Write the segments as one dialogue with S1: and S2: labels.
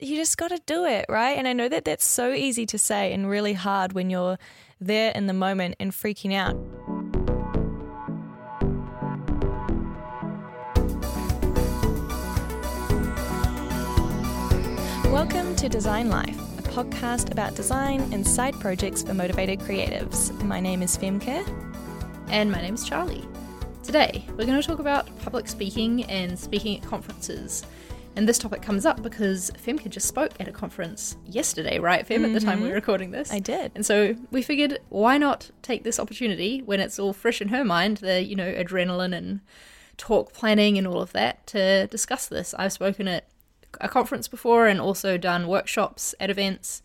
S1: you just got to do it, right? And I know that that's so easy to say and really hard when you're there in the moment and freaking out. Welcome to Design Life, a podcast about design and side projects for motivated creatives. My name is Femke.
S2: And my name is Charlie. Today, we're going to talk about public speaking and speaking at conferences. And this topic comes up because Femke just spoke at a conference yesterday, right, Fem, at the time we were mm-hmm. recording this?
S1: I did.
S2: And so we figured, why not take this opportunity when it's all fresh in her mind, the, you know, adrenaline and talk planning and all of that, to discuss this. I've spoken at a conference before and also done workshops at events.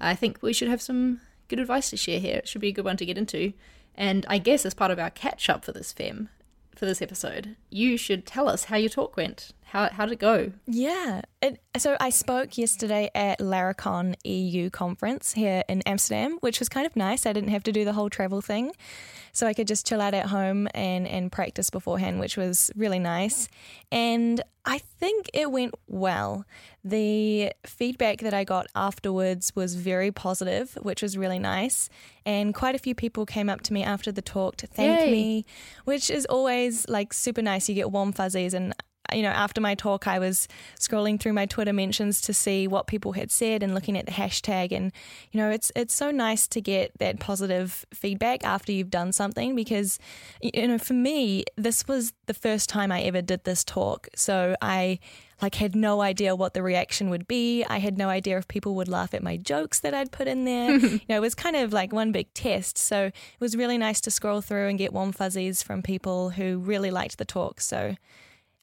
S2: I think we should have some good advice to share here. It should be a good one to get into. And I guess as part of our catch up for this Fem, for this episode, you should tell us how your talk went. How, how did it go?
S1: Yeah. It, so I spoke yesterday at Laracon EU conference here in Amsterdam, which was kind of nice. I didn't have to do the whole travel thing. So I could just chill out at home and, and practice beforehand, which was really nice. And I think it went well. The feedback that I got afterwards was very positive, which was really nice. And quite a few people came up to me after the talk to thank
S2: Yay.
S1: me, which is always like super nice. You get warm fuzzies and you know, after my talk, I was scrolling through my Twitter mentions to see what people had said and looking at the hashtag. And you know, it's it's so nice to get that positive feedback after you've done something because, you know, for me, this was the first time I ever did this talk, so I like had no idea what the reaction would be. I had no idea if people would laugh at my jokes that I'd put in there. you know, it was kind of like one big test. So it was really nice to scroll through and get warm fuzzies from people who really liked the talk. So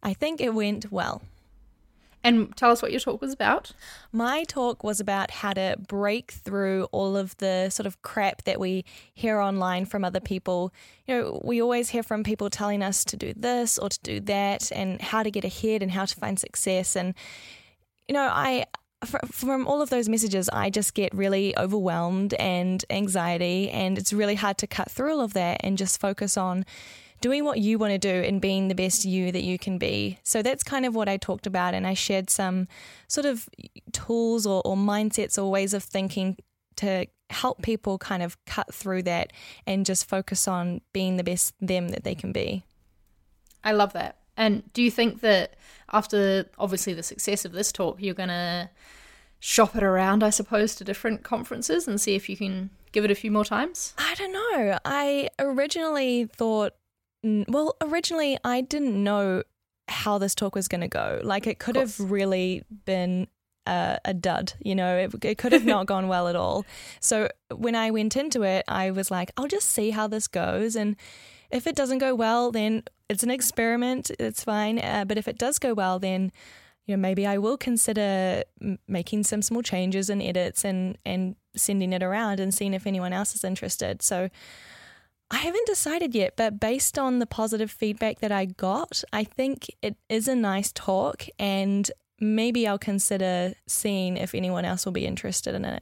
S1: I think it went well.
S2: And tell us what your talk was about.
S1: My talk was about how to break through all of the sort of crap that we hear online from other people. You know, we always hear from people telling us to do this or to do that and how to get ahead and how to find success. And, you know, I. From all of those messages, I just get really overwhelmed and anxiety, and it's really hard to cut through all of that and just focus on doing what you want to do and being the best you that you can be. So that's kind of what I talked about, and I shared some sort of tools or, or mindsets or ways of thinking to help people kind of cut through that and just focus on being the best them that they can be.
S2: I love that. And do you think that after obviously the success of this talk, you're going to shop it around, I suppose, to different conferences and see if you can give it a few more times?
S1: I don't know. I originally thought, well, originally I didn't know how this talk was going to go. Like it could have really been a, a dud, you know, it, it could have not gone well at all. So when I went into it, I was like, I'll just see how this goes. And if it doesn't go well, then it's an experiment. It's fine. Uh, but if it does go well, then you know maybe I will consider m- making some small changes and edits and and sending it around and seeing if anyone else is interested. So I haven't decided yet, but based on the positive feedback that I got, I think it is a nice talk and maybe I'll consider seeing if anyone else will be interested in it.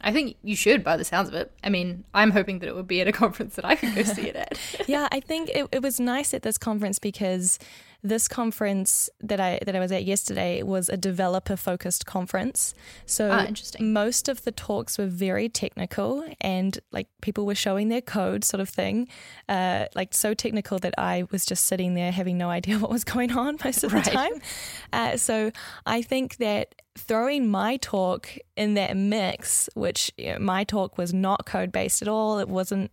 S2: I think you should, by the sounds of it. I mean, I'm hoping that it would be at a conference that I could go see it at.
S1: yeah, I think it, it was nice at this conference because this conference that I that I was at yesterday was a developer focused conference. So
S2: Ah, interesting.
S1: most of the talks were very technical and like people were showing their code sort of thing. Uh, like so technical that I was just sitting there having no idea what was going on most of
S2: Right.
S1: the time. Uh, so I think that throwing my talk in that mix, which you know, my talk was not code based at all. It wasn't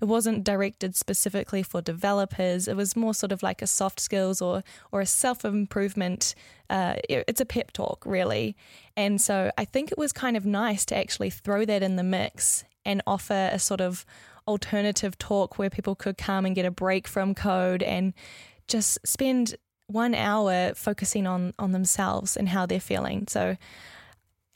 S1: it wasn't directed specifically for developers. It was more sort of like a soft skills or or a self improvement. Uh, it's a pep talk, really. And so I think it was kind of nice to actually throw that in the mix and offer a sort of alternative talk where people could come and get a break from code and just spend one hour focusing on on themselves and how they're feeling. So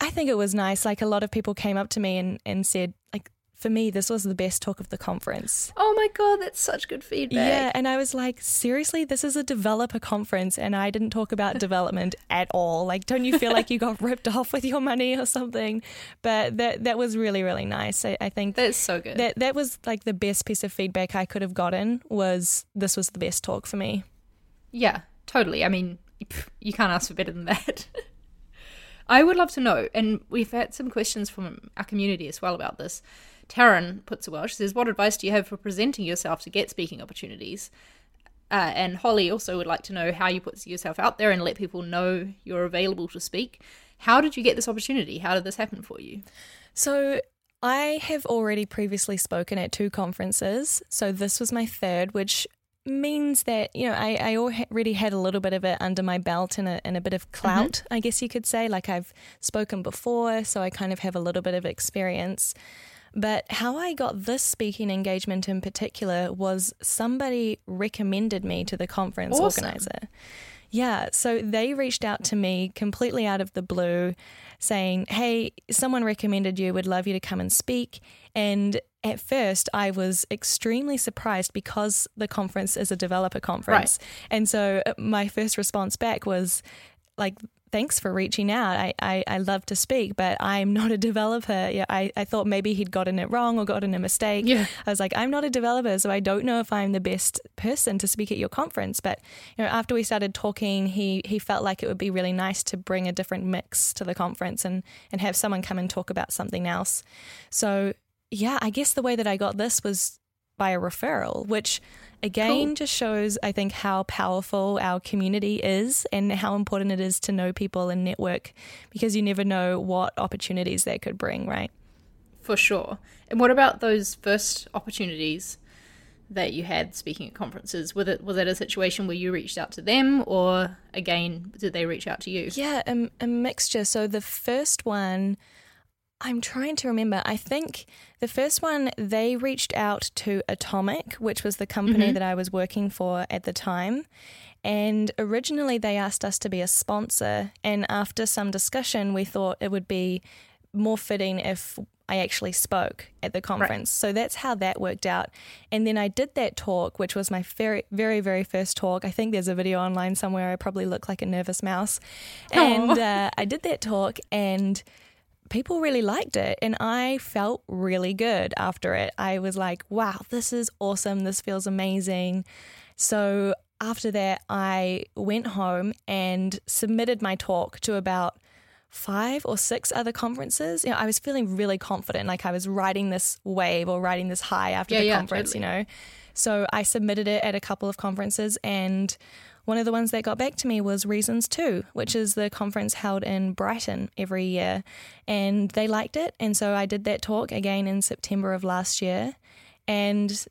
S1: I think it was nice. Like a lot of people came up to me and, and said, like, for me, this was the best talk of the conference.
S2: Oh my god, that's such good feedback.
S1: Yeah, and I was like, seriously, this is a developer conference, and I didn't talk about development at all. Like, don't you feel like you got ripped off with your money or something? But that that was really really nice. I, I think
S2: That's so good.
S1: that that was like the best piece of feedback I could have gotten was this was the best talk for me.
S2: Yeah, totally. I mean, you can't ask for better than that. I would love to know, and we've had some questions from our community as well about this. Taryn puts it well. She says, What advice do you have for presenting yourself to get speaking opportunities? Uh, and Holly also would like to know how you put yourself out there and let people know you're available to speak. How did you get this opportunity? How did this happen for you?
S1: So, I have already previously spoken at two conferences. So, this was my third, which means that you know I, I already had a little bit of it under my belt and a, and a bit of clout, mm-hmm. I guess you could say. Like I've spoken before, so I kind of have a little bit of experience. But how I got this speaking engagement in particular was somebody recommended me to the conference awesome. organizer. Yeah, so they reached out to me completely out of the blue saying, Hey, someone recommended you, would love you to come and speak. And at first, I was extremely surprised because the conference is a developer conference. Right. And so uh, my first response back was, like thanks for reaching out. I, I, I love to speak, but I'm not a developer. Yeah, I, I thought maybe he'd gotten it wrong or gotten a mistake.
S2: Yeah.
S1: I was like, I'm not a developer, so I don't know if I'm the best person to speak at your conference. But you know, after we started talking, he he felt like it would be really nice to bring a different mix to the conference and and have someone come and talk about something else. So yeah, I guess the way that I got this was by a referral, which again cool. just shows, I think, how powerful our community is and how important it is to know people and network because you never know what opportunities they could bring, right?
S2: For sure. And what about those first opportunities that you had speaking at conferences? Was it was it a situation where you reached out to them, or again, did they reach out to you?
S1: Yeah, a, a mixture. So the first one I'm trying to remember. I think the first one, they reached out to Atomic, which was the company mm-hmm. that I was working for at the time. And originally, they asked us to be a sponsor. And after some discussion, we thought it would be more fitting if I actually spoke at the conference. Right. So that's how that worked out. And then I did that talk, which was my very, very, very first talk. I think there's a video online somewhere. I probably look like a nervous mouse. And uh, I did that talk, and people really liked it and I felt really good after it. I was like, wow, this is awesome. This feels amazing. So after that, I went home and submitted my talk to about five or six other conferences. You know, I was feeling really confident, like I was riding this wave or riding this high after
S2: yeah,
S1: the
S2: yeah,
S1: conference,
S2: totally.
S1: you know. So I submitted it at a couple of conferences and one of the ones that got back to me was Reasons to, which is the conference held in Brighton every year. And they liked it. And so I did that talk again in September of last year. And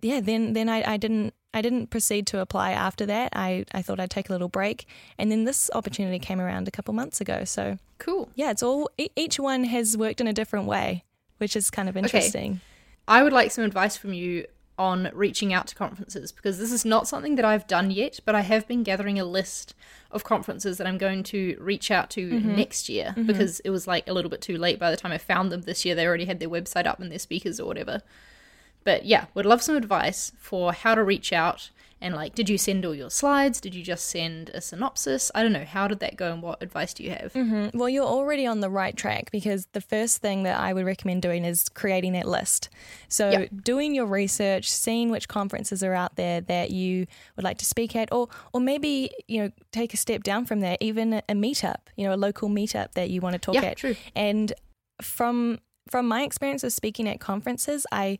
S1: yeah, then then I, I didn't I didn't proceed to apply after that. I, I thought I'd take a little break. And then this opportunity came around a couple months ago. So
S2: cool.
S1: Yeah, it's all each one has worked in a different way, which is kind of interesting. Okay.
S2: I would like some advice from you on reaching out to conferences because this is not something that I've done yet, but I have been gathering a list of conferences that I'm going to reach out to mm-hmm. next year mm-hmm. because it was like a little bit too late by the time I found them this year. They already had their website up and their speakers or whatever. But yeah, would love some advice for how to reach out and like did you send all your slides did you just send a synopsis i don't know how did that go and what advice do you have
S1: mm-hmm. well you're already on the right track because the first thing that i would recommend doing is creating that list so yep. doing your research seeing which conferences are out there that you would like to speak at or or maybe you know take a step down from there even a meetup you know a local meetup that you want to talk
S2: yeah,
S1: at
S2: true.
S1: and from from my experience of speaking at conferences i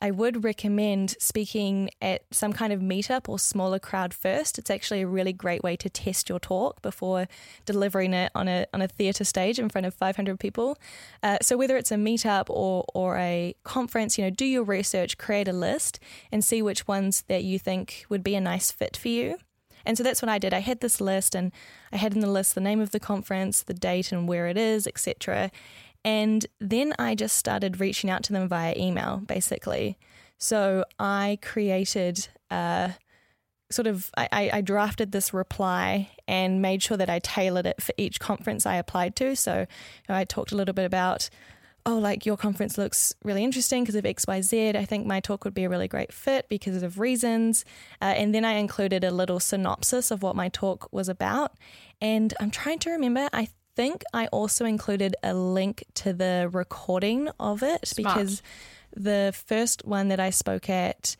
S1: I would recommend speaking at some kind of meetup or smaller crowd first. It's actually a really great way to test your talk before delivering it on a on a theatre stage in front of 500 people. Uh, so whether it's a meetup or or a conference, you know, do your research, create a list, and see which ones that you think would be a nice fit for you. And so that's what I did. I had this list, and I had in the list the name of the conference, the date, and where it is, etc. And then I just started reaching out to them via email, basically. So I created uh, sort of, I, I drafted this reply and made sure that I tailored it for each conference I applied to. So you know, I talked a little bit about, oh, like your conference looks really interesting because of XYZ. I think my talk would be a really great fit because of reasons. Uh, and then I included a little synopsis of what my talk was about. And I'm trying to remember, I think I also included a link to the recording of it
S2: Smart.
S1: because the first one that I spoke at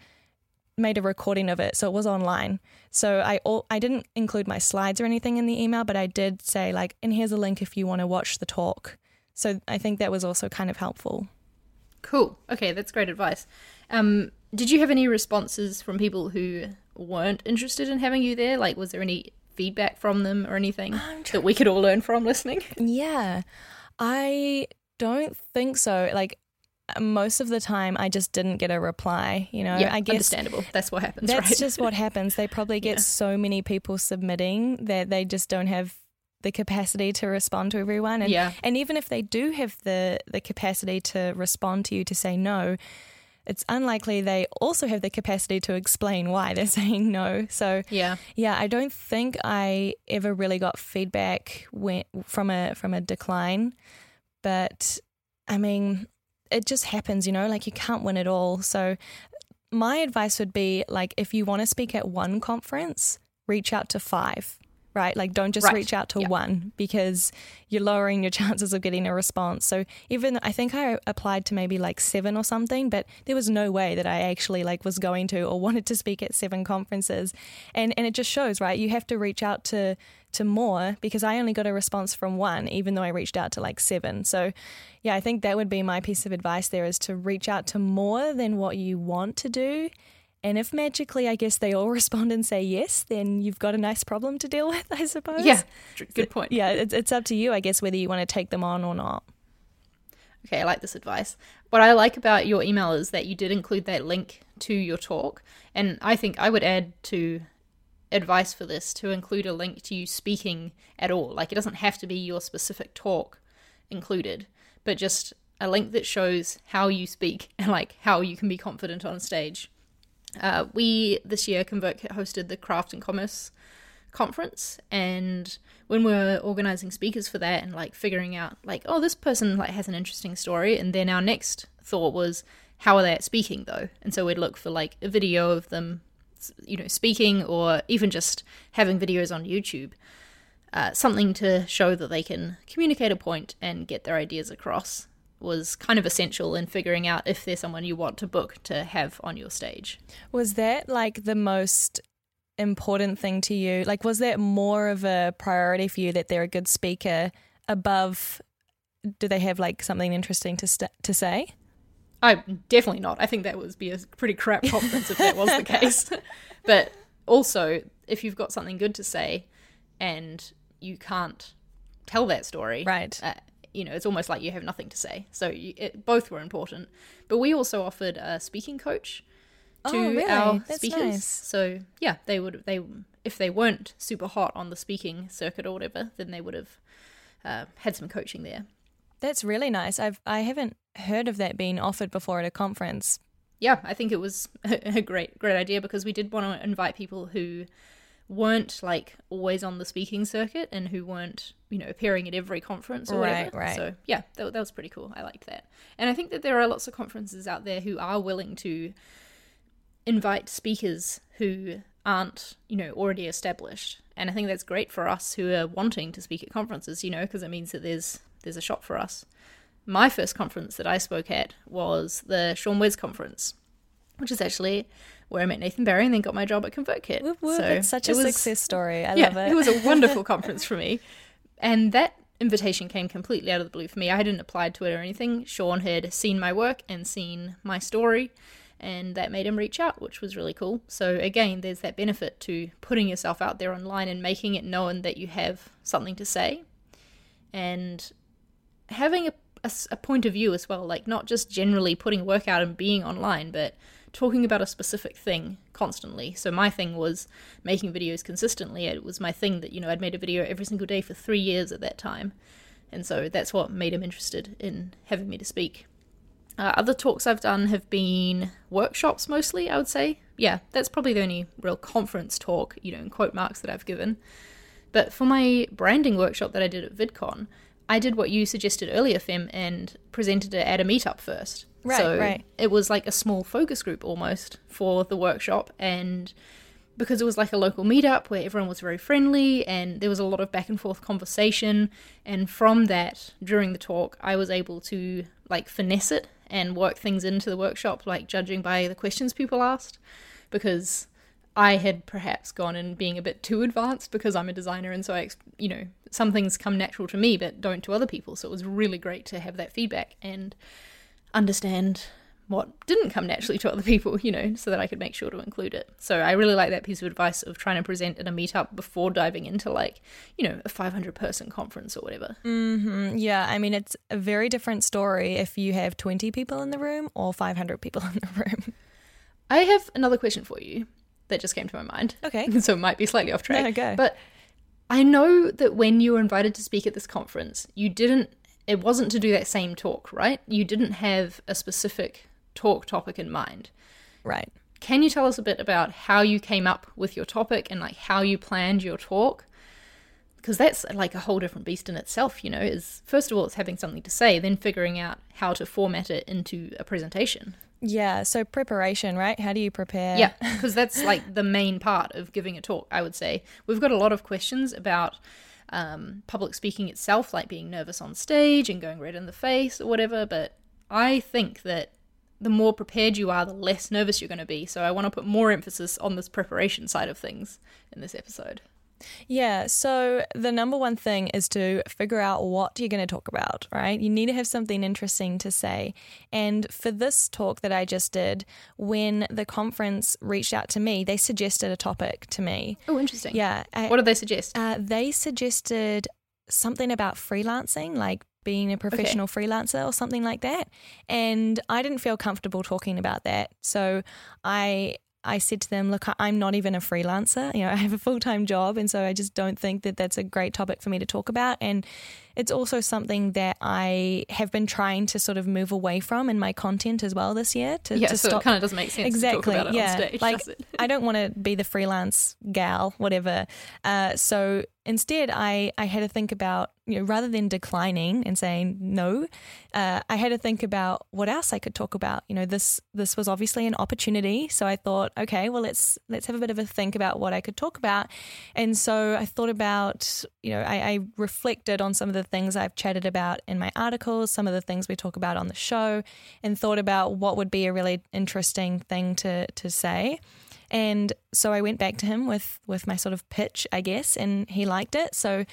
S1: made a recording of it, so it was online. So I all, I didn't include my slides or anything in the email, but I did say like, and here's a link if you want to watch the talk. So I think that was also kind of helpful.
S2: Cool. Okay, that's great advice. Um, did you have any responses from people who weren't interested in having you there? Like, was there any feedback from them or anything that we could all learn from listening?
S1: Yeah, I don't think so. Like, uh, most of the time I just didn't get a reply. You know,
S2: yeah,
S1: I guess
S2: understandable. That's what happens.
S1: That's
S2: right?
S1: just what happens. They probably get yeah. so many people submitting that they just don't have the capacity to respond to everyone. And
S2: yeah.
S1: and even if they do have the the capacity to respond to you to say no, it's unlikely they also have the capacity to explain why they're saying no. So
S2: yeah,
S1: yeah, I don't think I ever really got feedback when, from a from a decline, but I mean, it just happens, you know, like you can't win it all. So my advice would be like if you want to speak at one conference, reach out to five right? Like, don't just
S2: right.
S1: reach out to one because you're lowering your chances of getting a response. So, even I think I applied to maybe like seven or something, but there was no way that I actually like was going to or wanted to speak at seven conferences. And and it just shows, right? You have to reach out to to more because I only got a response from one, even though I reached out to like seven. So, yeah, I think that would be my piece of advice there is to reach out to more than what you want to do and if magically, I guess they all respond and say yes, then you've got a nice problem to deal with, I suppose.
S2: Yeah, good point.
S1: Yeah, it's, it's up to you, I guess, whether you want to take them on or not.
S2: Okay, I like this advice. What I like about your email is that you did include that link to your talk. And I think I would add to advice for this to include a link to you speaking at all. Like it doesn't have to be your specific talk included, but just a link that shows how you speak and like how you can be confident on stage. Uh, we this year ConvertKit hosted the Craft and Commerce conference, and when we are organizing speakers for that and like figuring out like, oh, this person like has an interesting story, and then our next thought was, how are they at speaking though? And so we'd look for like a video of them, you know, speaking, or even just having videos on YouTube. Uh, something to show that they can communicate a point and get their ideas across was kind of essential in figuring out if there's someone you want to book to have on your stage.
S1: Was that like the most important thing to you? Like, was that more of a priority for you that they're a good speaker above? Do they have like something interesting to st- to say?
S2: I definitely not. I think that would be a pretty crap conference if that was the case. but also, if you've got something good to say and you can't tell that story,
S1: right?
S2: Uh, you know, it's almost like you have nothing to say. So you, it, both were important. But we also offered a speaking coach to
S1: oh, really?
S2: our
S1: That's
S2: speakers.
S1: Nice.
S2: So yeah, they would they if they weren't super hot on the speaking circuit or whatever, then they would have uh, had some coaching there.
S1: That's really nice. I've I haven't heard of that being offered before at a conference.
S2: Yeah, I think it was a great great idea because we did want to invite people who weren't like always on the speaking circuit and who weren't you know appearing at every conference or
S1: right,
S2: whatever.
S1: Right.
S2: So yeah, that, that was pretty cool. I liked that, and I think that there are lots of conferences out there who are willing to invite speakers who aren't you know already established, and I think that's great for us who are wanting to speak at conferences. You know, because it means that there's there's a shop for us. My first conference that I spoke at was the seanwes conference, which is actually where I met Nathan Barry and then got my job at ConvertKit.
S1: Whoop, whoop. So it's such a was, success story. I
S2: yeah,
S1: love it.
S2: it was a wonderful conference for me. And that invitation came completely out of the blue for me. I hadn't applied to it or anything. Sean had seen my work and seen my story, and that made him reach out, which was really cool. So, again, there's that benefit to putting yourself out there online and making it known that you have something to say and having a, a, a point of view as well. Like, not just generally putting work out and being online, but talking about a specific thing constantly. So my thing was making videos consistently. It was my thing that, you know, I'd made a video every single day for three years at that time. And so that's what made him interested in having me to speak. Uh, other talks I've done have been workshops mostly, I would say. Yeah, that's probably the only real conference talk, you know, in quote marks that I've given. But for my branding workshop that I did at VidCon, I did what you suggested earlier, Fem, and presented it at a meetup first.
S1: Right,
S2: so
S1: right.
S2: it was like a small focus group almost for the workshop, and because it was like a local meetup where everyone was very friendly and there was a lot of back and forth conversation, and from that during the talk, I was able to like finesse it and work things into the workshop, like judging by the questions people asked. because I had perhaps gone in being a bit too advanced because I'm a designer and so I, you know, some things come natural to me but don't to other people. So it was really great to have that feedback and understand what didn't come naturally to other people, you know, so that I could make sure to include it. So I really like that piece of advice of trying to present at a meetup before diving into like, you know, a 500 person conference or whatever.
S1: Mm-hmm. Yeah, I mean, it's a very different story if you have 20 people in the room or 500 people in the room.
S2: I have another question for you that just came to my mind.
S1: Okay.
S2: so it might be slightly off track.
S1: No, go.
S2: But I know that when you were invited to speak at this conference, you didn't, it wasn't to do that same talk, right? You didn't have a specific talk topic in mind.
S1: Right.
S2: Can you tell us a bit about how you came up with your topic and like how you planned your talk? Because that's like a whole different beast in itself, you know, is first of all, it's having something to say, then figuring out how to format it into a presentation.
S1: Yeah, so preparation, right? How do you prepare?
S2: Yeah, because that's like the main part of giving a talk, I would say. We've got a lot of questions about um, public speaking itself, like being nervous on stage and going red in the face or whatever, but I think that the more prepared you are, the less nervous you're going to be. So I want to put more emphasis on this preparation side of things in this episode.
S1: Yeah, so the number one thing is to figure out what you're going to talk about, right? You need to have something interesting to say. And for this talk that I just did, when the conference reached out to me, they suggested a topic to me.
S2: Oh, interesting.
S1: Yeah. I,
S2: What did they suggest?
S1: uh, they suggested something about freelancing, like being a professional freelancer or something like that. And I didn't feel comfortable talking about that. So I I said to them, look, I'm not even a freelancer. You know, I have a full time job. And so I just don't think that that's a great topic for me to talk about. And it's also something that I have been trying to sort of move away from in my content as well this year to,
S2: yeah,
S1: to
S2: so
S1: stop
S2: it kind of doesn't make sense
S1: exactly
S2: to talk about it
S1: yeah
S2: stage,
S1: like i don't want to be the freelance gal whatever uh, so instead i i had to think about you know rather than declining and saying no uh, i had to think about what else i could talk about. You know this this was obviously an opportunity so i thought okay well let's let's have a bit of a think about what i could talk about. And so i thought about you know i, I reflected on some of the things i've chatted about in my articles some of the things we talk about on the show and thought about what would be a really interesting thing to to say and so I went back to him with with my sort of pitch, I guess, and he liked it. So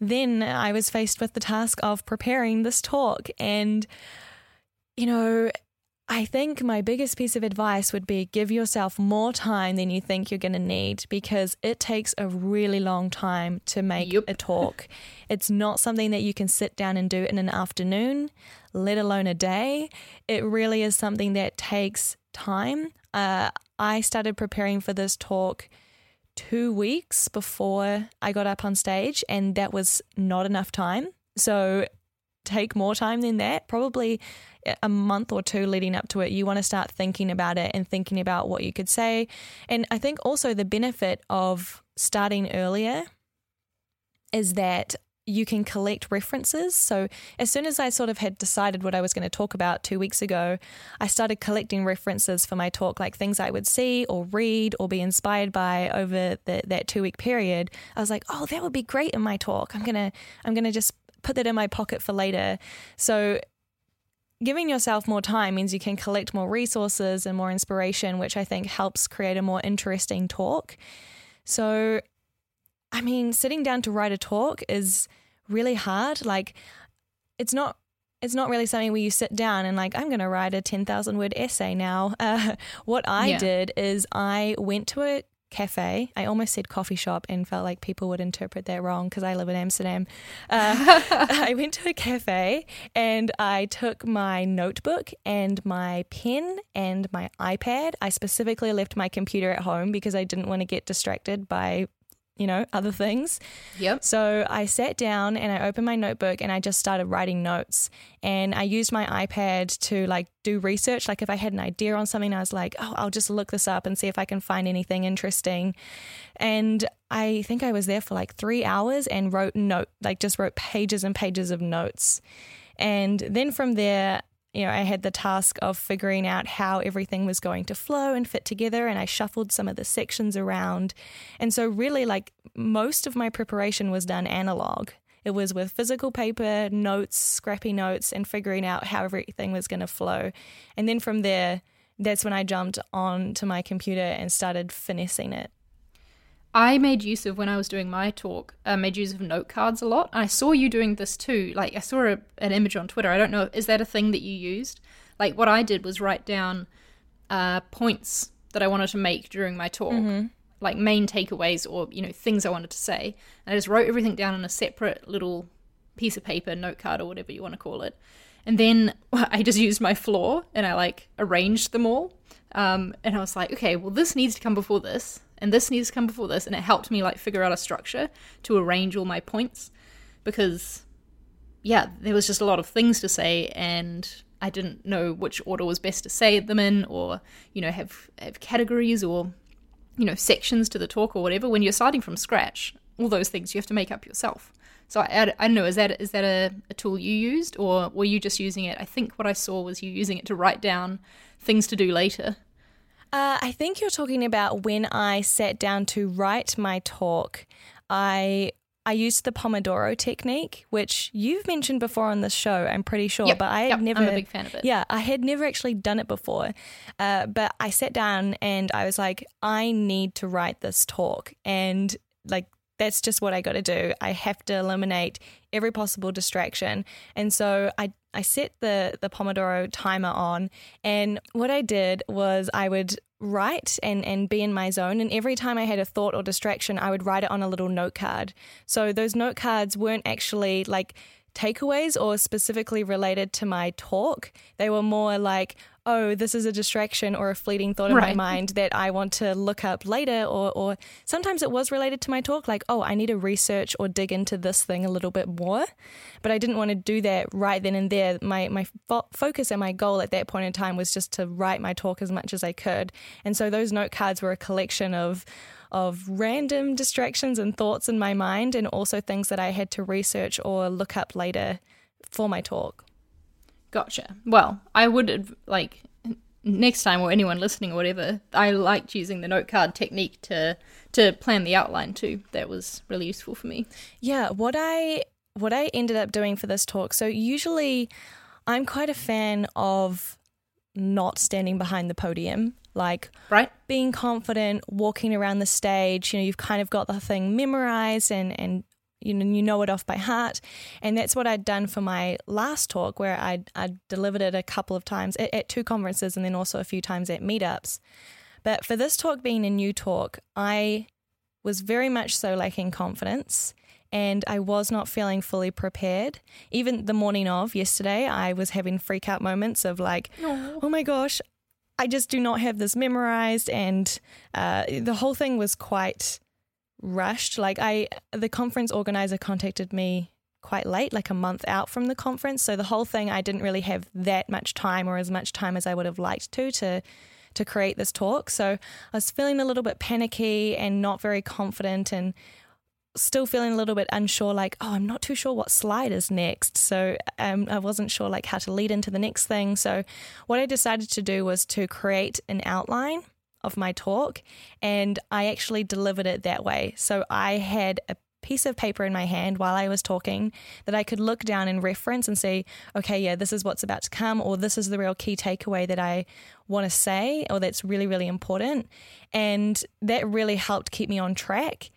S1: then I was faced with the task of preparing this talk and you know, I think my biggest piece of advice would be give yourself more time than you think you're going to need because it takes a really long time to make
S2: Yep.
S1: a talk. it's not something that you can sit down and do in an afternoon, let alone a day. It really is something that takes time. Uh, I started preparing for this talk two weeks before I got up on stage, and that was not enough time. So take more time than that, probably a month or two leading up to it. You want to start thinking about it and thinking about what you could say. And I think also the benefit of starting earlier is that you can collect references. So, as soon as I sort of had decided what I was going to talk about two weeks ago, I started collecting references for my talk, like things I would see or read or be inspired by over the, that two week period. I was like, oh, that would be great in my talk. I'm gonna, I'm gonna just put that in my pocket for later. So, giving yourself more time means you can collect more resources and more inspiration, which I think helps create a more interesting talk. So, I mean, sitting down to write a talk is really hard. Like, it's not. It's not really something where you sit down and like I'm going to write a ten thousand word essay now. Uh, what I
S2: Yeah.
S1: did is I went to a cafe. I almost said coffee shop and felt like people would interpret that wrong because I live in Amsterdam. Uh, I went to a cafe and I took my notebook and my pen and my iPad. I specifically left my computer at home because I didn't want to get distracted by, you know, other things.
S2: Yep.
S1: So I sat down and I opened my notebook and I just started writing notes. And I used my iPad to like do research. Like if I had an idea on something, I was like, oh, I'll just look this up and see if I can find anything interesting. And I think I was there for like three hours and wrote note, like just wrote pages and pages of notes. And then from there, you know, I had the task of figuring out how everything was going to flow and fit together, and I shuffled some of the sections around. And so, really, like most of my preparation was done analog. It was with physical paper, notes, scrappy notes, and figuring out how everything was going to flow. And then from there, that's when I jumped onto my computer and started finessing it.
S2: I made use of when I was doing my talk. I made use of note cards a lot. I saw you doing this too. Like I saw a, an image on Twitter. I don't know. Is that a thing that you used? Like what I did was write down uh, points that I wanted to make during my talk, mm-hmm. like main takeaways or you know things I wanted to say. And I just wrote everything down on a separate little piece of paper, note card, or whatever you want to call it. And then I just used my floor and I like arranged them all. Um, and I was like, okay, well, this needs to come before this and this needs to come before this. And it helped me like figure out a structure to arrange all my points because yeah there was just a lot of things to say and i didn't know which order was best to say them in or you know have have categories or you know sections to the talk or whatever. When you're starting from scratch all those things you have to make up yourself. So I, I don't know is that is that a, a tool you used or were you just using it? I think what i saw was you using it to write down things to do later
S1: uh, I think you're talking about when I sat down to write my talk. I I used the Pomodoro technique, which you've mentioned before on this show. I'm pretty sure,
S2: yep,
S1: but I
S2: had
S1: yep, never.
S2: I'm a big fan of it.
S1: Yeah, I had never actually done it before, uh, but I sat down and I was like, I need to write this talk, and like that's just what I got to do. I have to eliminate every possible distraction. And so I I set the the Pomodoro timer on and what I did was I would write and and be in my zone and every time I had a thought or distraction I would write it on a little note card. So those note cards weren't actually like takeaways or specifically related to my talk. They were more like, oh, this is a distraction or a fleeting thought in right. my mind that I want to look up later. Or, or sometimes it was related to my talk, like, oh, I need to research or dig into this thing a little bit more. But I didn't want to do that right then and there. My, my fo- focus and my goal at that point in time was just to write my talk as much as I could. And so those note cards were a collection of, of random distractions and thoughts in my mind, and also things that I had to research or look up later for my talk.
S2: Gotcha. Well, I would like next time or anyone listening or whatever, I liked using the note card technique to to plan the outline too. That was really useful for me.
S1: Yeah, what I what I ended up doing for this talk. So usually I'm quite a fan of not standing behind the podium like
S2: right
S1: being confident walking around the stage you know you've kind of got the thing memorized and and you know you know it off by heart and that's what I'd done for my last talk where I I delivered it a couple of times at, at two conferences and then also a few times at meetups but for this talk being a new talk I was very much so lacking confidence and I was not feeling fully prepared. Even the morning of yesterday, I was having freak out moments of like, Aww. oh my gosh, I just do not have this memorized. And uh, the whole thing was quite rushed. Like, I, the conference organizer contacted me quite late, like a month out from the conference. So the whole thing, I didn't really have that much time or as much time as I would have liked to to to create this talk. So I was feeling a little bit panicky and not very confident and still feeling a little bit unsure like oh i'm not too sure what slide is next. So um, i wasn't sure like how to lead into the next thing. So what i decided to do was to create an outline of my talk and i actually delivered it that way. So i had a piece of paper in my hand while I was talking that I could look down and reference and see, okay, yeah, this is what's about to come, or this is the real key takeaway that I want to say, or that's really, really important. And that really helped keep me on track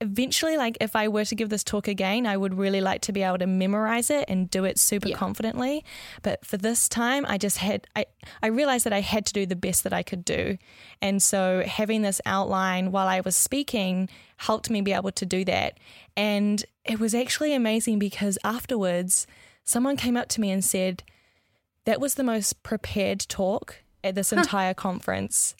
S1: eventually like if i were to give this talk again i would really like to be able to memorize it and do it super yeah. confidently but for this time i just had i i realized that i had to do the best that i could do and so having this outline while i was speaking helped me be able to do that and it was actually amazing because afterwards someone came up to me and said that was the most prepared talk at this huh. entire conference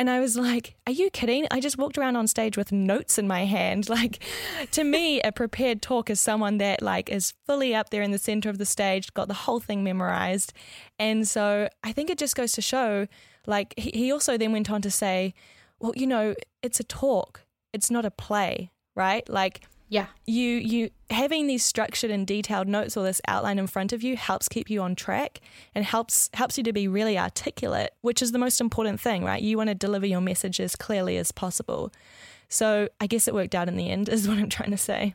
S1: and I was like, Are you kidding? I just walked around on stage with notes in my hand. Like, to me, a prepared talk is someone that, like, is fully up there in the center of the stage, got the whole thing memorized. And so I think it just goes to show, like, he also then went on to say, Well, you know, it's a talk, it's not a play, right? Like,
S2: yeah.
S1: You you having these structured and detailed notes or this outline in front of you helps keep you on track and helps helps you to be really articulate, which is the most important thing, right? You want to deliver your message as clearly as possible. So, I guess it worked out in the end is what I'm trying to say.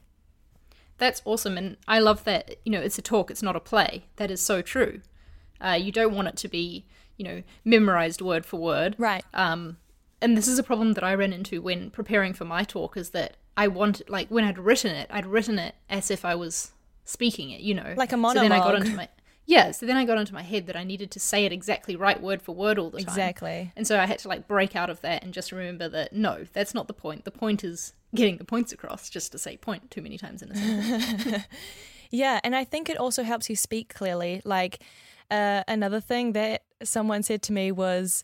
S2: That's awesome and I love that, you know, it's a talk, it's not a play. That is so true. Uh, you don't want it to be you know, memorized word for word.
S1: Right.
S2: Um, and this is a problem that I ran into when preparing for my talk is that I wanted, like, when I'd written it, I'd written it as if I was speaking it, you know,
S1: Like a
S2: So then I got
S1: monologue.
S2: into my yeah. So then I got into my head that I needed to say it exactly right, word for word, all the time.
S1: Exactly.
S2: And so I had to like break out of that and just remember that no, that's not the point. The point is getting the points across. Just to say point too many times in a sentence.
S1: Yeah, and I think it also helps you speak clearly. Like uh, another thing that someone said to me was,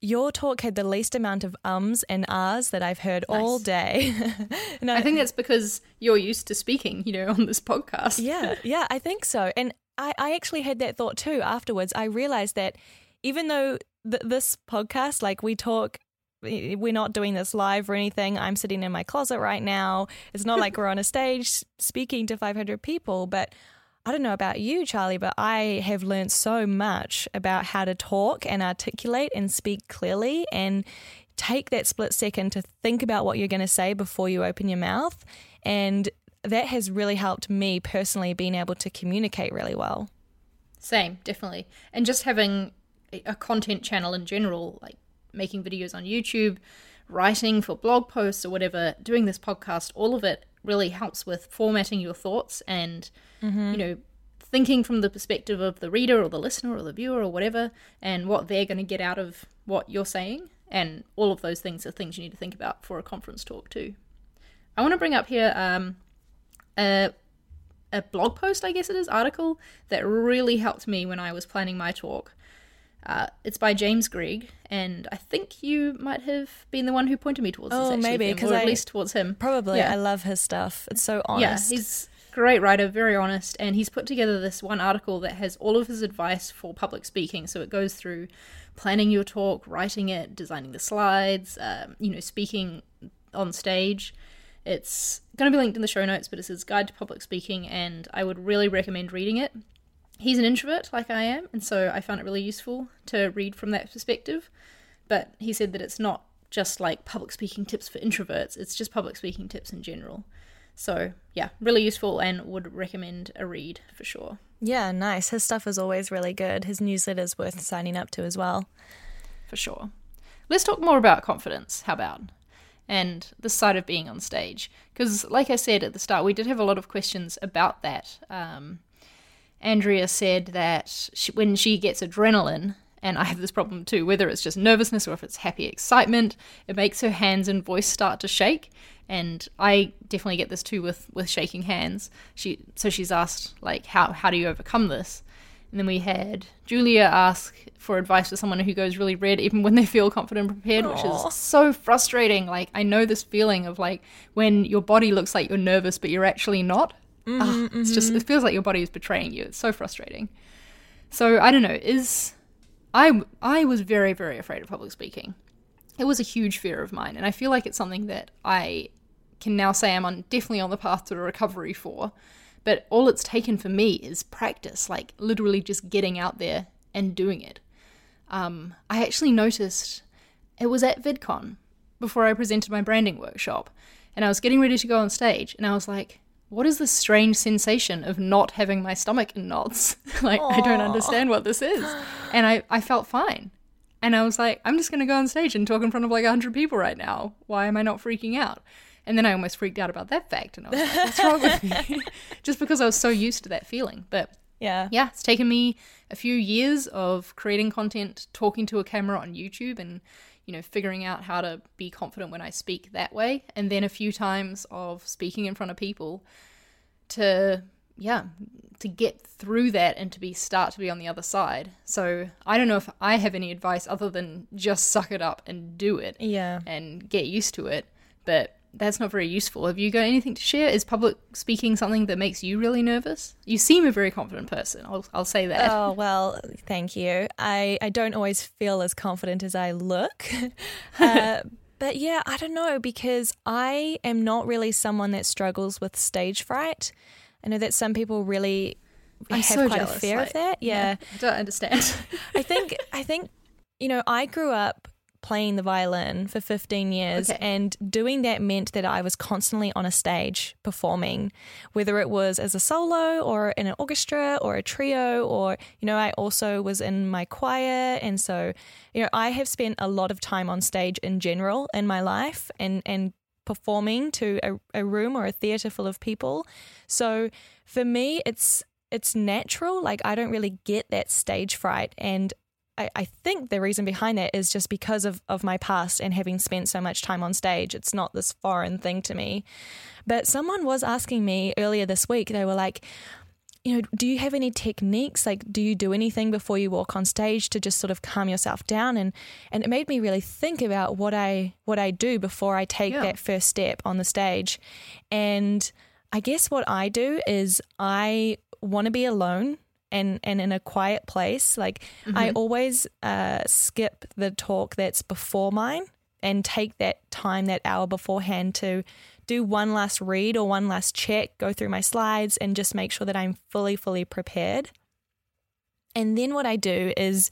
S1: "Your talk had the least amount of ums and ahs that I've heard all day." and
S2: I think that's because you're used to speaking, you know, on this podcast.
S1: yeah, yeah, I think so. And I, I actually had that thought too afterwards. I realized that even though th- this podcast, like we talk, we're not doing this live or anything. I'm sitting in my closet right now. It's not like we're on a stage speaking to 500 people, but I don't know about you, Charlie, but I have learned so much about how to talk and articulate and speak clearly and take that split second to think about what you're going to say before you open your mouth. And that has really helped me personally being able to communicate really well.
S2: Same, definitely. And just having a content channel in general, like making videos on YouTube, writing for blog posts or whatever, doing this podcast, all of it really helps with formatting your thoughts and, you know, thinking from the perspective of the reader or the listener or the viewer or whatever, and what they're going to get out of what you're saying. And all of those things are things you need to think about for a conference talk, too. I want to bring up here um, a a blog post, I guess it is, article that really helped me when I was planning my talk. Uh, it's by James Gregg, and I think you might have been the one who pointed me towards this.
S1: Oh,
S2: actually,
S1: maybe, because
S2: at least towards him.
S1: Probably.
S2: Yeah.
S1: I love his stuff. It's so honest.
S2: Yeah, he's a great writer, very honest, and he's put together this one article that has all of his advice for public speaking. So it goes through planning your talk, writing it, designing the slides, um, you know, speaking on stage. It's going to be linked in the show notes, but it's his guide to public speaking, and I would really recommend reading it. He's an introvert like I am, and so I found it really useful to read from that perspective. But he said that it's not just like public speaking tips for introverts, it's just public speaking tips in general. So, yeah, really useful and would recommend a read for sure.
S1: yeah, nice. His stuff is always really good. His newsletter's worth signing up to as well.
S2: For sure. Let's talk more about confidence. How about? And the side of being on stage. Because, like I said at the start, we did have a lot of questions about that. Um, Andrea said that she, when she gets adrenaline, and I have this problem too, whether it's just nervousness or if it's happy excitement, it makes her hands and voice start to shake. And I definitely get this too with, with shaking hands. She so she's asked like how how do you overcome this? And then we had Julia ask for advice for someone who goes really red even when they feel confident and prepared, which is so frustrating. Like I know this feeling of like when your body looks like you're nervous but you're actually not. Ah, It's just it feels like your body is betraying you. It's so frustrating. So I don't know. Is I I was very very afraid of public speaking. It was a huge fear of mine, and I feel like it's something that I can now say I'm on definitely on the path to recovery for. But all it's taken for me is practice, like literally just getting out there and doing it. Um, I actually noticed it was at VidCon before I presented my branding workshop, and I was getting ready to go on stage, and I was like, "What is this strange sensation of not having my stomach in knots? like I don't understand what this is." And I I felt fine, and I was like, "I'm just gonna go on stage and talk in front of like hundred people right now. Why am I not freaking out?" And then I almost freaked out about that fact, and I was like, "What's wrong with me?" just because I was so used to that feeling, but
S1: Yeah.
S2: yeah, it's taken me a few years of creating content, talking to a camera on YouTube, and you know, figuring out how to be confident when I speak that way, and then a few times of speaking in front of people to yeah to get through that and to be start to be on the other side. So I don't know if I have any advice other than just suck it up and do it
S1: Yeah.
S2: and get used to it, but that's not very useful. Have you got anything to share? Is public speaking something that makes you really nervous? You seem a very confident person. I'll, I'll say that.
S1: Oh well, thank you. I I don't always feel as confident as I look, uh, but yeah, I don't know because I am not really someone that struggles with stage fright. I know that some people really
S2: I'm
S1: have
S2: so
S1: quite
S2: jealous,
S1: a fear
S2: like,
S1: of that. Yeah,
S2: I don't understand.
S1: I think I think you know I grew up playing the violin for 15 years,
S2: Okay.
S1: and doing that meant that I was constantly on a stage performing, whether it was as a solo or in an orchestra or a trio, or, you know, I also was in my choir. And so, you know, I have spent a lot of time on stage in general in my life and, and performing to a, a room or a theater full of people. So for me, it's it's natural. Like I don't really get that stage fright, and I, I think the reason behind that is just because of of my past and having spent so much time on stage. It's not this foreign thing to me. But someone was asking me earlier this week. They were like. You know, do you have any techniques? Like, do you do anything before you walk on stage to just sort of calm yourself down? And and it made me really think about what I what I do before I take
S2: Yeah.
S1: that first step on the stage. And I guess what I do is I want to be alone and, and in a quiet place. Like I always uh, skip the talk that's before mine and take that time, that hour beforehand to do one last read or one last check, go through my slides and just make sure that I'm fully, fully prepared. And then what I do is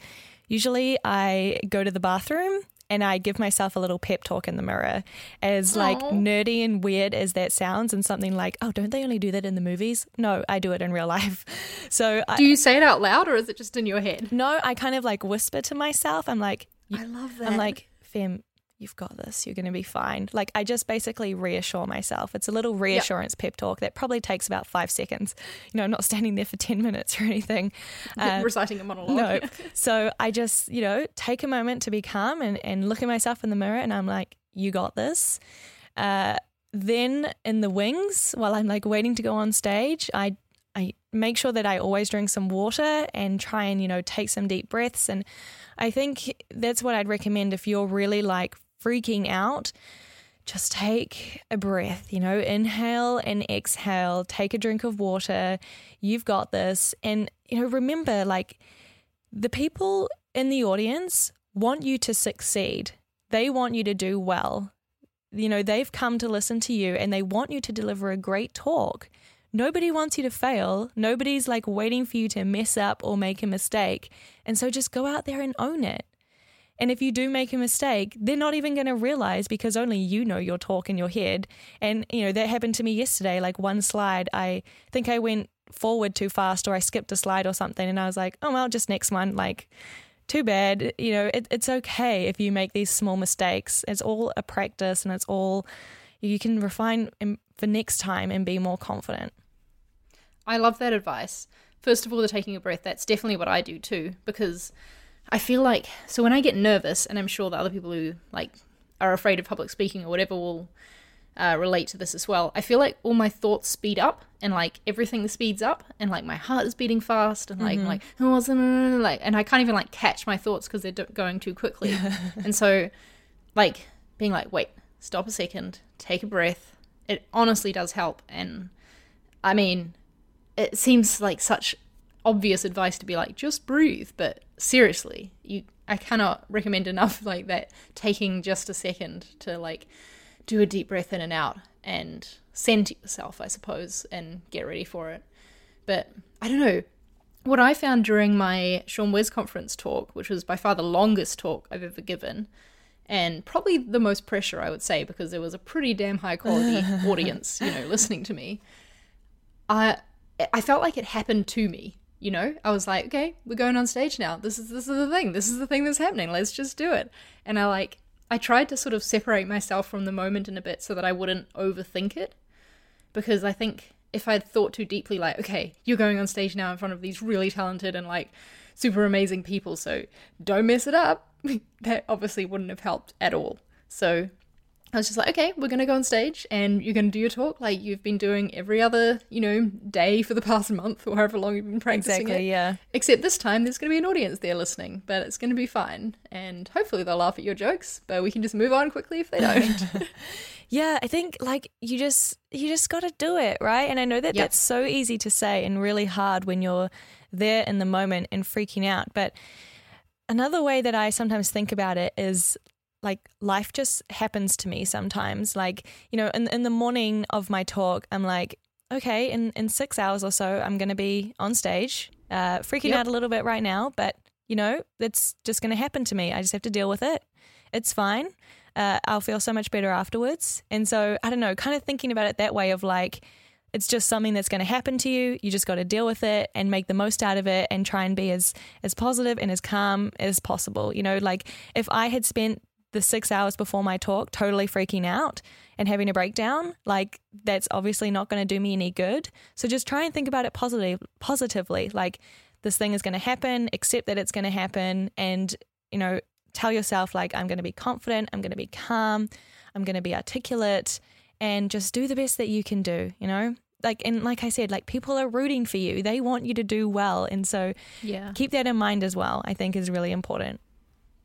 S1: usually I go to the bathroom and I give myself a little pep talk in the mirror. As like
S2: Aw.
S1: nerdy and weird as that sounds, and something like, oh, don't they only do that in the movies? No, I do it in real life. So I,
S2: Do you say it out loud or is it just in your head?
S1: no, I kind of like whisper to myself. I'm like,
S2: I love that.
S1: I'm like, Fem, you've got this. You're going to be fine. Like, I just basically reassure myself. It's a little reassurance pep talk that probably takes about five seconds. You know, I'm not standing there for 10 minutes or anything. Uh,
S2: reciting a monologue.
S1: no. So I just, you know, take a moment to be calm and, and look at myself in the mirror and I'm like, you got this. Uh, then in the wings, while I'm like waiting to go on stage, I I make sure that I always drink some water and try and, you know, take some deep breaths. And I think that's what I'd recommend if you're really like freaking out. Just take a breath, you know, inhale and exhale, take a drink of water. You've got this. And, you know, remember, like, the people in the audience want you to succeed. They want you to do well. You know, they've come to listen to you and they want you to deliver a great talk. Nobody wants you to fail. Nobody's like waiting for you to mess up or make a mistake. And so just go out there and own it. And if you do make a mistake, they're not even going to realize because only you know your talk in your head. And, you know, that happened to me yesterday. Like one slide, I think I went forward too fast or I skipped a slide or something. And I was like, oh, well, just next one. Like, too bad. You know, it, it's okay if you make these small mistakes. It's all a practice and it's all, you can refine for next time and be more confident.
S2: I love that advice. First of all, the taking a breath, that's definitely what I do too, because I feel like, so when I get nervous, and I'm sure that other people who like are afraid of public speaking or whatever will uh, relate to this as well, I feel like all my thoughts speed up and like everything speeds up and like my heart is beating fast and like, like, oh, what's the- like, and I can't even like catch my thoughts because they're do- going too quickly. and so, like, being like, wait, stop a second, take a breath, it honestly does help. And I mean, it seems like such obvious advice to be like just breathe. But seriously you i cannot recommend enough like that taking just a second to like do a deep breath in and out and send yourself i suppose and get ready for it. But i don't know. What i found during my seanwes conference talk which was by far the longest talk i've ever given and probably the most pressure i would say because there was a pretty damn high quality audience you know listening to me I I felt like it happened to me. You know, I was like, okay, we're going on stage now. This is this is the thing. This is the thing that's happening. Let's just do it. And I like I tried to sort of separate myself from the moment in a bit so that I wouldn't overthink it, because I think if I'd thought too deeply, like, okay, you're going on stage now in front of these really talented and like super amazing people, so don't mess it up. that obviously wouldn't have helped at all. So I was just like, okay, we're gonna go on stage and you're gonna do your talk like you've been doing every other, you know, day for the past month or however long you've been practicing
S1: Exactly,
S2: it.
S1: yeah.
S2: Except this time there's gonna be an audience there listening, but it's gonna be fine. And hopefully they'll laugh at your jokes, but we can just move on quickly if they don't.
S1: Yeah, I think like you just you just got to do it, right? And I know that
S2: Yep.
S1: that's so easy to say and really hard when you're there in the moment and freaking out. But another way that I sometimes think about it is like life just happens to me sometimes. Like, you know, in in the morning of my talk, I'm like, okay, in in 6 hours or so I'm going to be on stage. Uh freaking
S2: Yep.
S1: out a little bit right now, but you know, it's just going to happen to me. I just have to deal with it it's fine. Uh, I'll feel so much better afterwards. And so, I don't know, kind of thinking about it that way of like, it's just something that's going to happen to you. You just got to deal with it and make the most out of it and try and be as as positive and as calm as possible. You know, like if I had spent the 6 hours before my talk totally freaking out and having a breakdown, like that's obviously not going to do me any good. So just try and think about it positively positively. Like this thing is going to happen, accept that it's going to happen and, you know, tell yourself like I'm going to be confident, I'm going to be calm, I'm going to be articulate and just do the best that you can do, you know? like and like I said, like people are rooting for you. They want you to do well. And so
S2: Yeah.
S1: keep that in mind as well, I think is really important.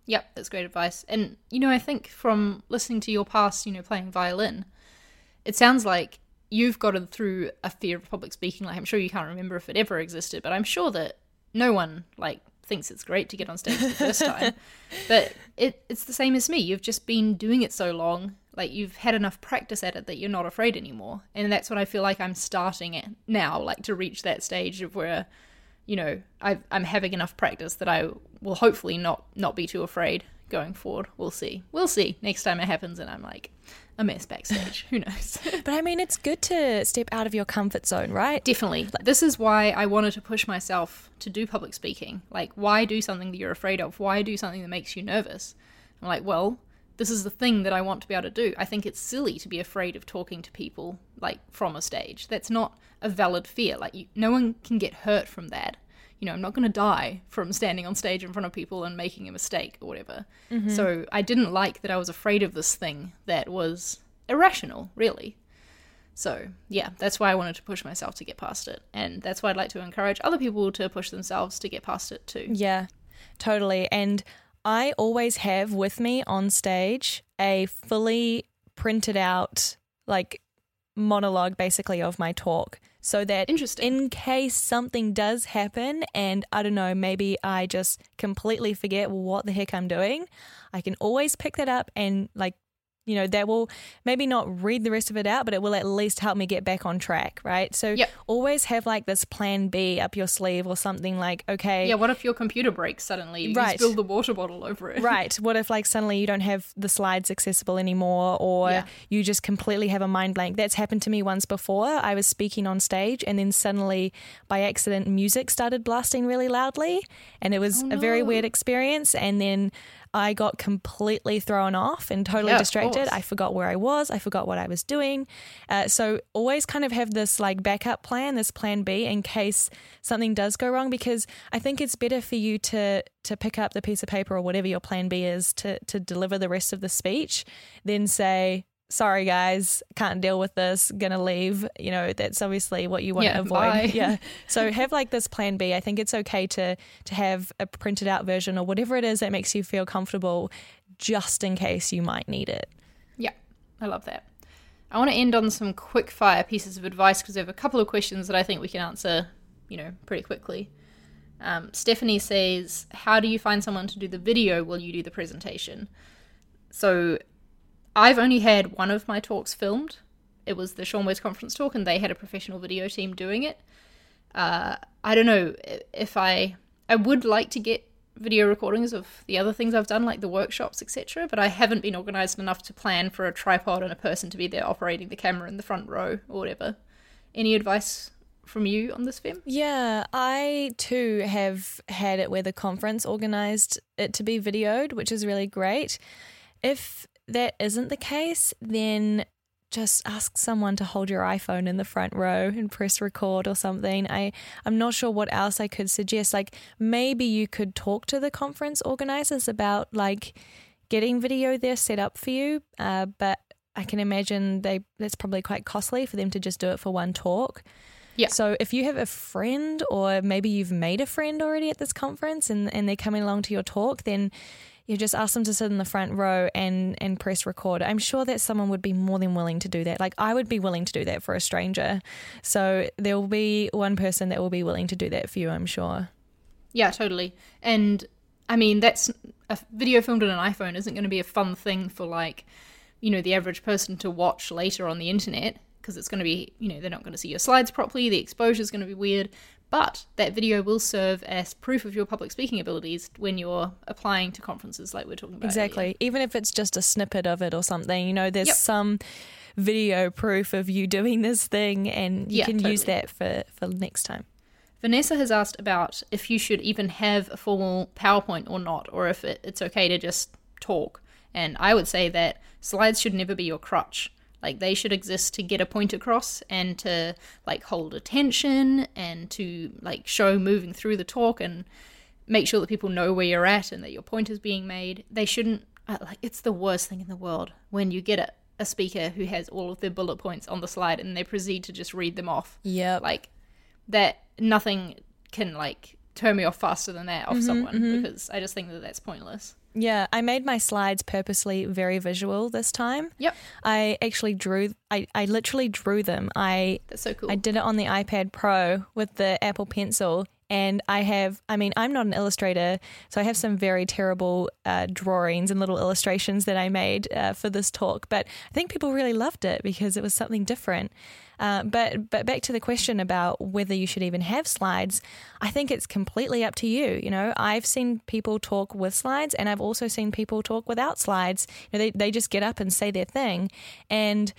S2: Yep, that's great advice. And you know, I think from listening to your past, you know, playing violin, it sounds like you've gotten through a fear of public speaking. Like I'm sure you can't remember if it ever existed, but I'm sure that no one like thinks it's great to get on stage for the first time. But it it's the same as me. You've just been doing it so long, like you've had enough practice at it that you're not afraid anymore. And that's what I feel like I'm starting at now, like to reach that stage of where you know, i am having enough practice that I will hopefully not not be too afraid going forward. We'll see. We'll see next time it happens, and I'm like a mess backstage. Who knows?
S1: But I mean, it's good to step out of your comfort zone, right?
S2: Definitely. This is why I wanted to push myself to do public speaking. Like, why do something that you're afraid of? Why do something that makes you nervous? I'm like, well, this is the thing that I want to be able to do. I think it's silly to be afraid of talking to people like from a stage. That's not a valid fear. Like you, no one can get hurt from that. You know, I'm not going to die from standing on stage in front of people and making a mistake or whatever. Mm-hmm. So I didn't like that I was afraid of this thing that was irrational, really. So, yeah, that's why I wanted to push myself to get past it. And that's why I'd like to encourage other people to push themselves to get past it too.
S1: Yeah, totally. And I always have with me on stage a fully printed out, like, monologue basically of my talk. So that in case something does happen and I don't know, maybe I just completely forget what the heck I'm doing, I can always pick that up and, like, you know, that will maybe not read the rest of it out, but it will at least help me get back on track, right? So
S2: Yep.
S1: always have like this plan B up your sleeve or something like, okay,
S2: Yeah, what if your computer breaks suddenly? You
S1: Right.
S2: spill the water bottle over it.
S1: right. What if like suddenly you don't have the slides accessible anymore or
S2: Yeah.
S1: you just completely have a mind blank? That's happened to me once before. I was speaking on stage and then suddenly by accident music started blasting really loudly and it was
S2: Oh,
S1: a very weird experience and then I got completely thrown off and totally
S2: Yeah,
S1: distracted. I forgot where I was. I forgot what I was doing. Uh, so always kind of have this like backup plan, this plan B in case something does go wrong. Because I think it's better for you to to pick up the piece of paper or whatever your plan B is to to deliver the rest of the speech, than say. Sorry, guys, can't deal with this. Gonna leave. You know that's obviously what you want
S2: Yeah,
S1: to avoid.
S2: bye.
S1: Yeah. So have like this plan B. I think it's okay to to have a printed out version or whatever it is that makes you feel comfortable, just in case you might need it.
S2: Yeah, I love that. I want to end on some quick fire pieces of advice because I have a couple of questions that I think we can answer, you know, pretty quickly. Um, Stephanie says, How do you find someone to do the video while you do the presentation? So I've only had one of my talks filmed. It was the seanwes conference talk, and they had a professional video team doing it. Uh, I don't know if I I would like to get video recordings of the other things I've done, like the workshops, etc. But I haven't been organized enough to plan for a tripod and a person to be there operating the camera in the front row or whatever. Any advice from you on this, Fem?
S1: Yeah, I too have had it where the conference organized it to be videoed, which is really great. If that isn't the case, then just ask someone to hold your iPhone in the front row and press record or something. I I'm not sure what else I could suggest. Like maybe you could talk to the conference organizers about like getting video there set up for you, uh, but I can imagine they that's probably quite costly for them to just do it for one talk.
S2: Yeah.
S1: So if you have a friend or maybe you've made a friend already at this conference and, and they're coming along to your talk, then you just ask them to sit in the front row and, and press record. I'm sure that someone would be more than willing to do that. Like I would be willing to do that for a stranger. So there will be one person that will be willing to do that for you, I'm sure.
S2: Yeah, totally. And I mean, that's a video filmed on an iPhone isn't going to be a fun thing for like, you know, the average person to watch later on the internet because it's going to be, you know, they're not going to see your slides properly. The exposure is going to be weird. But that video will serve as proof of your public speaking abilities when you're applying to conferences like we're talking about.
S1: Exactly.
S2: earlier.
S1: Even if it's just a snippet of it or something, you know, there's
S2: Yep.
S1: some video proof of you doing this thing and you
S2: Yeah,
S1: can use that for, for next time.
S2: Vanessa has asked about if you should even have a formal PowerPoint or not, or if it, it's okay to just talk. And I would say that slides should never be your crutch. Like they should exist to get a point across and to like hold attention and to like show moving through the talk and make sure that people know where you're at and that your point is being made. They shouldn't uh, like it's the worst thing in the world when you get a, a speaker who has all of their bullet points on the slide and they proceed to just read them off
S1: Yeah.
S2: like that nothing can like turn me off faster than that off someone because I just think that that's pointless.
S1: Yeah, I made my slides purposely very visual this time.
S2: Yep,
S1: I actually drew I, I literally drew them. I
S2: that's so cool.
S1: I did it on the iPad Pro with the Apple Pencil. And I have, I mean, I'm not an illustrator, so I have some very terrible uh, drawings and little illustrations that I made uh, for this talk. But I think people really loved it because it was something different. Uh, but but back to the question about whether you should even have slides, I think it's completely up to you. You know, I've seen people talk with slides, and I've also seen people talk without slides. You know, they they just get up and say their thing, and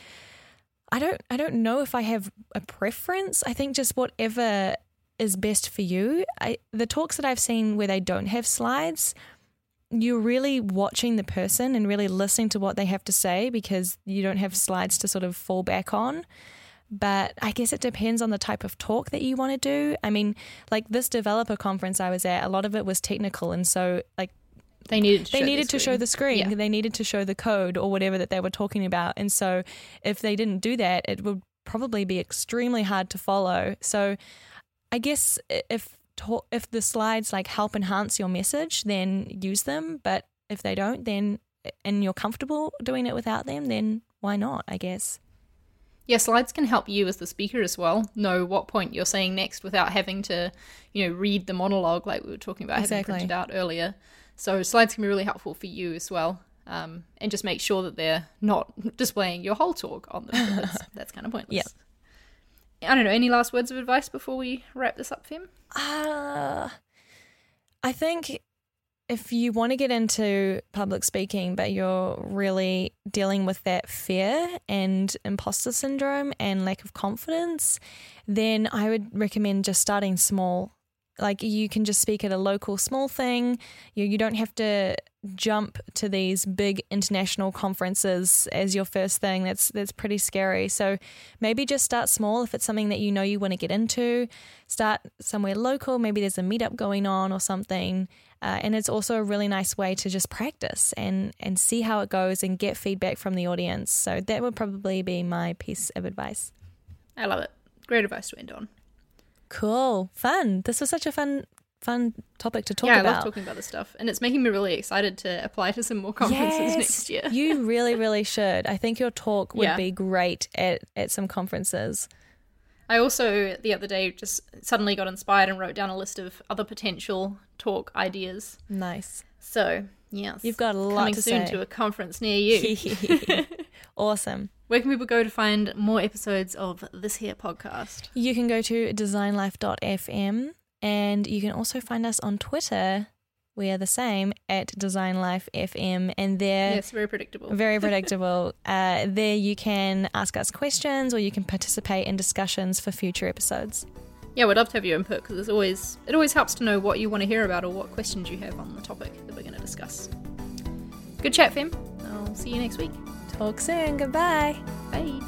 S1: I don't I don't know if I have a preference. I think just whatever is best for you. I the talks that I've seen where they don't have slides, you're really watching the person and really listening to what they have to say because you don't have slides to sort of fall back on. But I guess it depends on the type of talk that you want to do. I mean, like this developer conference I was at, a lot of it was technical and so like
S2: they needed to
S1: they
S2: show
S1: needed
S2: the
S1: to show
S2: screen.
S1: the screen.
S2: Yeah.
S1: They needed to show the code or whatever that they were talking about. And so if they didn't do that, it would probably be extremely hard to follow. So I guess if if the slides like help enhance your message, then use them. But if they don't, then and you're comfortable doing it without them, then why not? I guess.
S2: Yeah, slides can help you as the speaker as well know what point you're saying next without having to, you know, read the monologue like we were talking about
S1: Exactly.
S2: having printed out earlier. So slides can be really helpful for you as well. Um, and just make sure that they're not displaying your whole talk on them. because that's kind of pointless.
S1: Yep.
S2: I don't know. Any last words of advice before we wrap this up, Fem?
S1: Uh, I think if you want to get into public speaking, but you're really dealing with that fear and imposter syndrome and lack of confidence, then I would recommend just starting small. Like you can just speak at a local small thing. You you don't have to jump to these big international conferences as your first thing. That's that's pretty scary. So maybe just start small if it's something that you know you want to get into. Start somewhere local. Maybe there's a meetup going on or something. Uh, and it's also a really nice way to just practice and and see how it goes and get feedback from the audience. So that would probably be my piece of advice.
S2: I love it. Great advice to end on.
S1: Cool, fun. This was such a fun fun topic to talk
S2: yeah, I
S1: about.
S2: love talking about this stuff, and it's making me really excited to apply to some more conferences
S1: Yes,
S2: next year.
S1: you really, really should. I think your talk would
S2: Yeah.
S1: be great at, at some conferences.
S2: I also the other day just suddenly got inspired and wrote down a list of other potential talk ideas.
S1: Nice.
S2: So yes,
S1: You've got a lot
S2: coming
S1: to
S2: soon
S1: say.
S2: to a conference near you.
S1: awesome.
S2: Where can people go to find more episodes of this here podcast?
S1: You can go to designlife.fm and you can also find us on Twitter. We are the same at designlifefm and there
S2: yes, very predictable.
S1: very predictable. uh, there you can ask us questions or you can participate in discussions for future episodes.
S2: Yeah, we'd love to have your input because it's always it always helps to know what you want to hear about or what questions you have on the topic that we're going to discuss. Good chat, Fem. I'll see you next week
S1: talk soon. Goodbye.
S2: Bye.